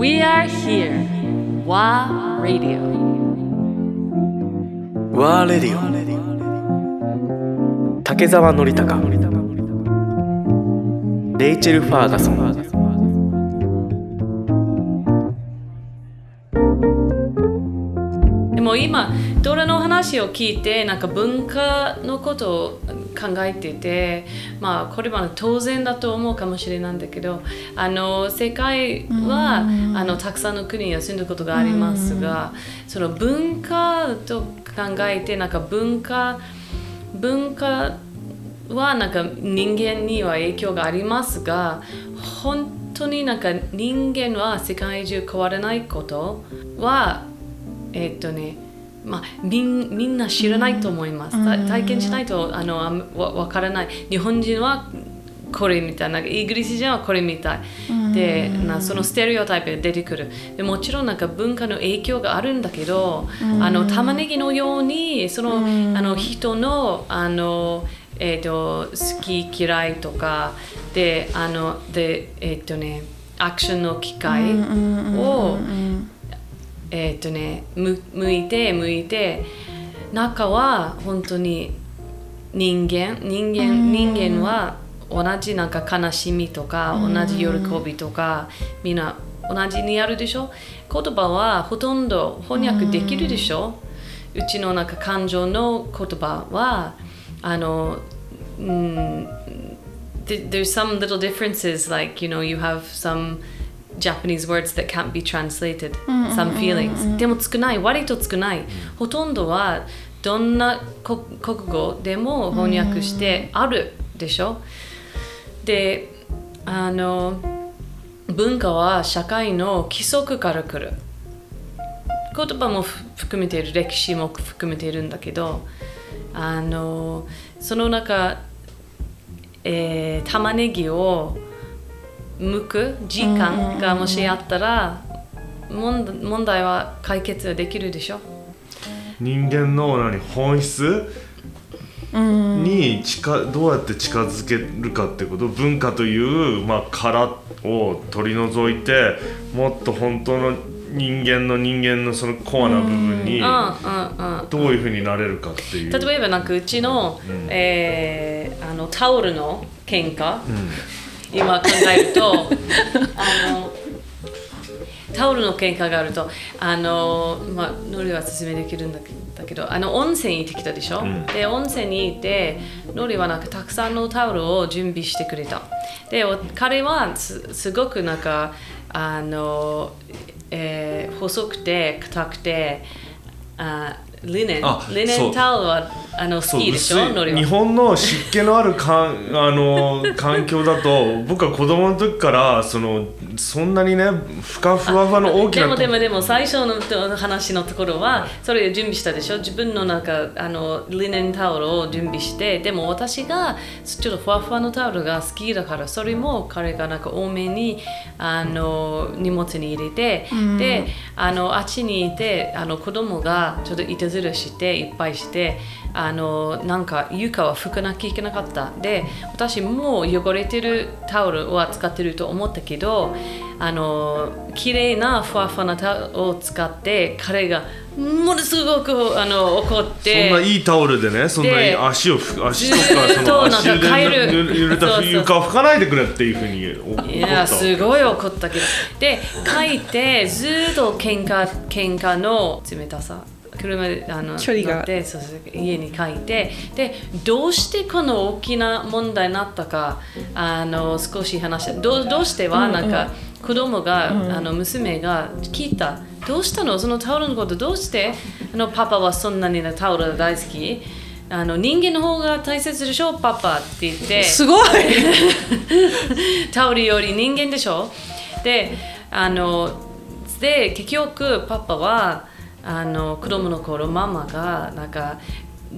We are here. WA Radio. ワーレディオ竹澤典孝レイチェル・ファーガソンでも今ドラの話を聞いてなんか文化のことを考えててまあこれは当然だと思うかもしれないんだけどあの世界はあのたくさんの国に住んだことがありますがその文化と考えてなんか文化文化はなんか人間には影響がありますが本当になんか人間は世界中変わらないことはえっとねまあ、みんみんな知らないと思います。た体験しないとあのわわからない。日本人はこれみたいな、イギリス人はこれみたい。で、なそのステレオタイプが出てくる。でもちろんなんか文化の影響があるんだけど、あの玉ねぎのようにその、あの人のあのえっ、と好き嫌いとかであのでえっ、とねアクションの機会を、えっ、とねむ向いて向いて中は本当に人間人間人間は同じなんか悲しみとか同じ喜びとかみんな同じにあるでしょ？言葉はほとんど翻訳できるでしょ？うちのなんか感情の言葉はあの、うん、th- there's some little differences like you know you have some Japanese words that can't be translated. Some feelings でも少ない割と少ないほとんどはどんなこ国語でも翻訳してあるでしょであの文化は社会の規則から来る言葉もふ含めている歴史も含めているんだけどあのその中、えー玉ねぎを剥く時間がもしあったら問題問題は解決できるでしょ？人間の何本質？に近どうやって近づけるかってこと？文化という、まあ、殻を取り除いてもっと本当の人間の人間のそのコアな部分にうんうんうん。どういうふうになれるかっていう。例えばなんかうちの,、えーあのタオルの喧嘩、今考えるとあのタオルの喧嘩があるとあのまあノリは説明できるんだけどあの温泉行ってきたでしょ、で温泉に行ってノリはなんかたくさんのタオルを準備してくれた。でお彼はすすごくなんかあの、えー細くて硬くてあリネン。あリネンタオルはあの好きでしょ？日本の湿気のあるかん あの環境だと僕は子供の時からそのそんなにねふかふわふわの大きなでもでもでも最初のと話のところはそれを準備したでしょ？自分のなんかあのリネンタオルを準備してでも私がちょっとふわふわのタオルが好きだからそれも彼がなんか多めにあの荷物に入れて、であのあっちにいてあの子供がちょっといたずらしていっぱいしてあのなんか床は拭かなきゃいけなかった。で私もう汚れてるタオルは使ってると思ったけどあの綺麗なふわふわなタオルを使って彼がものすごくあの怒っそてんないいタオルでねそんなにで足をふ足とか その足る。ぬ濡れた床を拭かないでくれっていうふうに怒ったいやすごい怒ったけど。で書いてずーっと喧嘩喧嘩の冷たさ車であの距離が。乗ってそう家に帰ってでどうしてこの大きな問題になったかあの少し話してどうどうしてはなんか、子供が、あの娘が聞いた。どうしたの？そのタオルのことどうして？あのパパはそんなにタオル大好き？あの人間の方が大切でしょ？パパって言って。すごい。タオルより人間でしょ？であので結局パパはあの子供の頃ママがなんか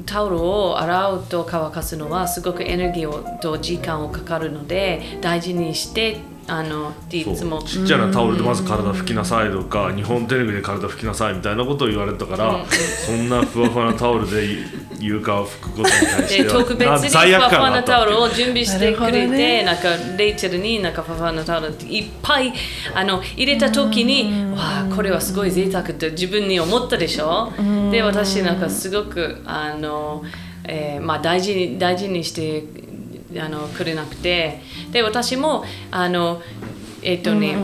タオルを洗うと乾かすのはすごくエネルギーと時間をかかるので大事にしてあのっていつもちっちゃなタオルでまず体拭きなさいとか日本テレビで体拭きなさいみたいなことを言われたから、そんなふわふわなタオルで床を拭くことに対して特別にふわふわなタオルを準備してくれて、ねなんかレイチェルになんかふわふわなタオルっていっぱいあの入れた時に、わあこれはすごい贅沢って自分に思ったでしょ？で私なんかすごくあの、えーまあ大事に大事にしてあのくれなくて、で私もあのえっ、とね、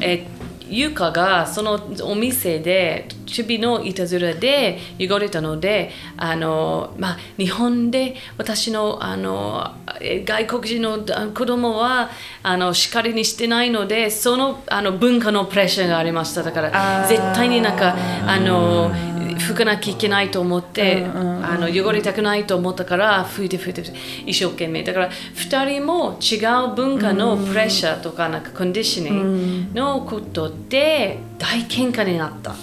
えー床がそのお店で守備のいたずらで汚れたのであの、まあ、日本で私のあのえ外国人のあ子供はあのしっかりにしてないのでそのあの文化のプレッシャーがありました。だから絶対になんかあの拭かなきゃいけないと思って、あの汚れたくないと思ったから拭いて拭いて拭いて一生懸命。だから2人も違う文化のプレッシャーとかなんかコンディショニングのことで大喧嘩になった。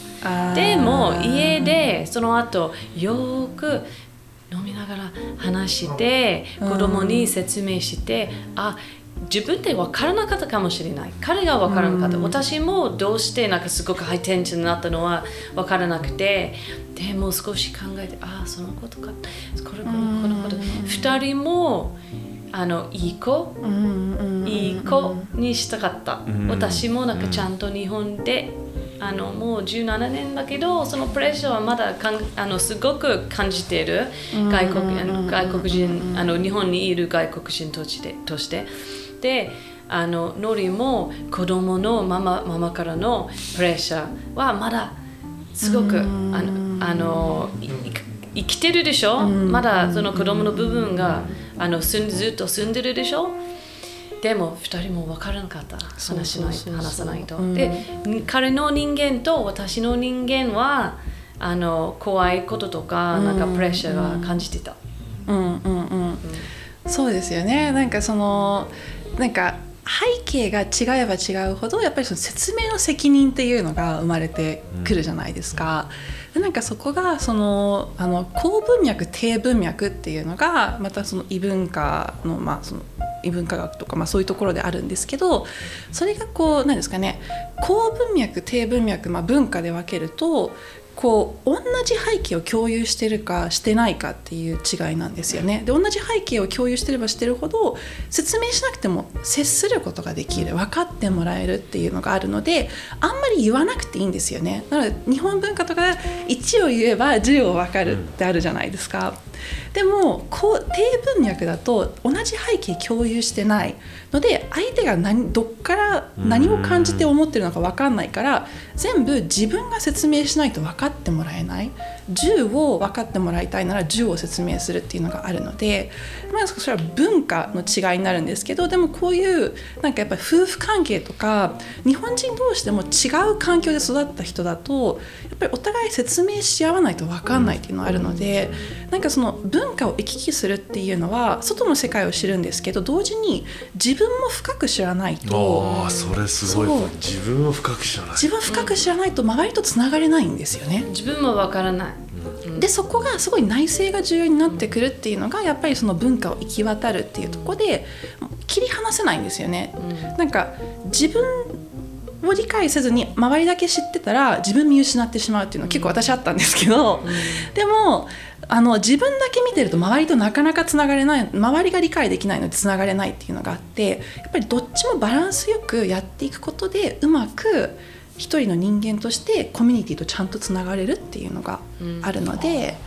でも家でその後よーく飲みながら話して子供に説明して、あ自分で分からなかったかもしれない。彼が分からなかった、私もどうしてなんかすごくハイテンションになったのは分からなくて。でもう少し考えてああそのことか。これこのこのこと2人もあのいい子？いい子にしたかった、ん。私もなんかちゃんと日本で、あのもう17年だけどそのプレッシャーはまだかんあのすごく感じている外国,、あの外国人あの日本にいる外国人としてとしてであのノリも子供のママママからのプレッシャーはまだすごくあのあの生きてるでしょ、まだその子供の部分があのずっと住んでるでしょ？でも2人も分からなかった。話しない話さないと、で彼の人間と私の人間はあの怖いこととかなんかプレッシャーが感じてた、うん。うん。うん。そうですよね。なんかそのなんか背景が違えば違うほどやっぱりその説明の責任っていうのが生まれてくるじゃないですか。でなんかそこがそのあの高文脈低文脈っていうのがまたその異文化のまあその異文化学とか、まあ、そういうところであるんですけどそれがこう何ですかね高文脈低文脈、まあ、文化で分けるとこう同じ背景を共有してるかしてないかっていう違いなんですよね。で同じ背景を共有してればしてるほど説明しなくても接することができる分かってもらえるっていうのがあるのであんまり言わなくていいんですよね。なので日本文化とか1を言えば10を分かるってあるじゃないですか。でもこう低文脈だと同じ背景共有してないので相手が何どっから何を感じて思ってるのか分かんないから全部自分が説明しないと分かってもらえない。10を分かってもらいたいなら10を説明するっていうのがあるので、まあ、それは文化の違いになるんですけどでもこういうなんかやっぱり夫婦関係とか日本人同士でも違う環境で育った人だとやっぱりお互い説明し合わないと分かんないっていうのがあるのでなんかその文化を行き来するっていうのは外の世界を知るんですけど同時に自分も深く知らないとああそれすごい。自分を深く知らない。自分深く知らないと周りとつながれないんですよね。自分も分からない。でそこがすごい内政が重要になってくるっていうのがやっぱりその文化を行き渡るっていうところで切り離せないんですよね。なんか自分を理解せずに周りだけ知ってたら自分見失ってしまうっていうのは結構私あったんですけど、でもあの自分だけ見てると周りとなかなかつながれない周りが理解できないのでつながれないっていうのがあってやっぱりどっちもバランスよくやっていくことでうまく一人の人間としてコミュニティとちゃんとつながれるっていうのがあるので。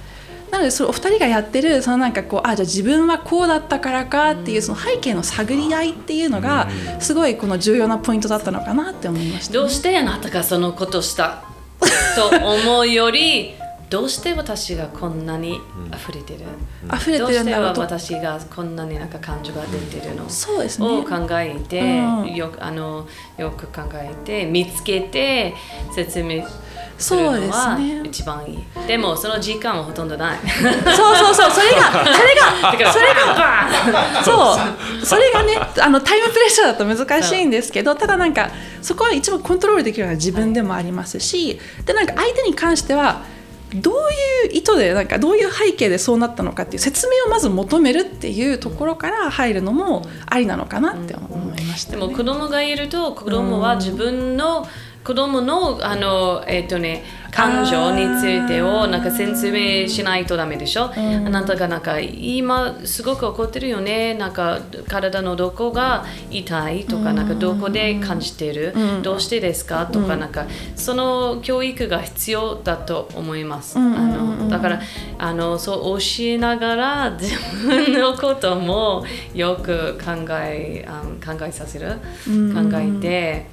なのでそれお二人がやってるそのなんかこうあじゃあ自分はこうだったからかっていうその背景の探り合いっていうのがすごいこの重要なポイントだったのかなって思いました、どうしてあなたがそのことしたと思うより どうして私がこんなに溢れてる、溢れてるんだろうと。どうして私がこんなになんか感情が出てるの、そうですね。を考えて、うん。よくあのよく考えて見つけて説明するそうですのはね。一番いい。でもその時間はほとんどない。そうそうそう。それがそれがそれがそう。それがねあのタイムプレッシャーだと難しいんですけどただなんかそこは一番コントロールできるのは自分でもありますしでなんか相手に関してはどういう意図でなんかどういう背景でそうなったのかっていう説明をまず求めるっていうところから入るのもありなのかなって思いました、ね、でも子供がいると子供は自分の子供のあのえっ、とね感情についてをなんか説明しないとダメでしょ、あなたがなんか今すごく怒ってるよねなんか体のどこが痛いとかなんかどこで感じてる、どうしてですか？とかなんかその教育が必要だと思います、あのだからあのそう教えながら 自分のこともよく考えあ考えさせる、考えて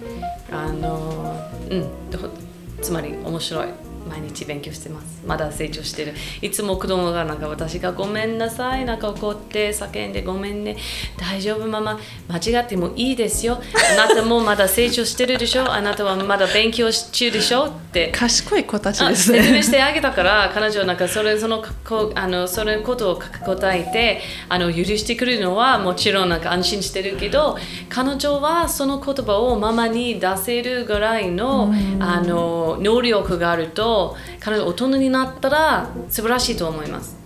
あのうん。どつまり面白い。毎日勉強してます。まだ成長してる。いつも子供がなんか私がごめんなさい。なんか怒って叫んでごめんね。大丈夫ママ。間違ってもいいですよ。あなたもまだ成長してるでしょ。あなたはまだ勉強中でしょ。って。賢い子たちあです説明ねしてあげたから彼女はなんかそれそのこあのそれことを答えてあの許してくれるのはもちろんなんか安心してるけど彼女はその言葉をママに出せるぐらいのあの能力があると彼女大人になったら素晴らしいと思います。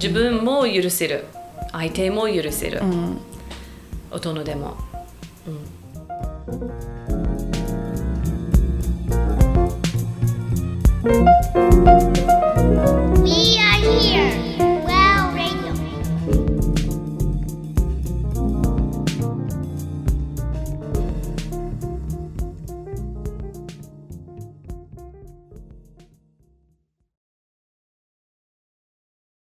自分も許せる。相手も許せる、うんうん。大人でも、うん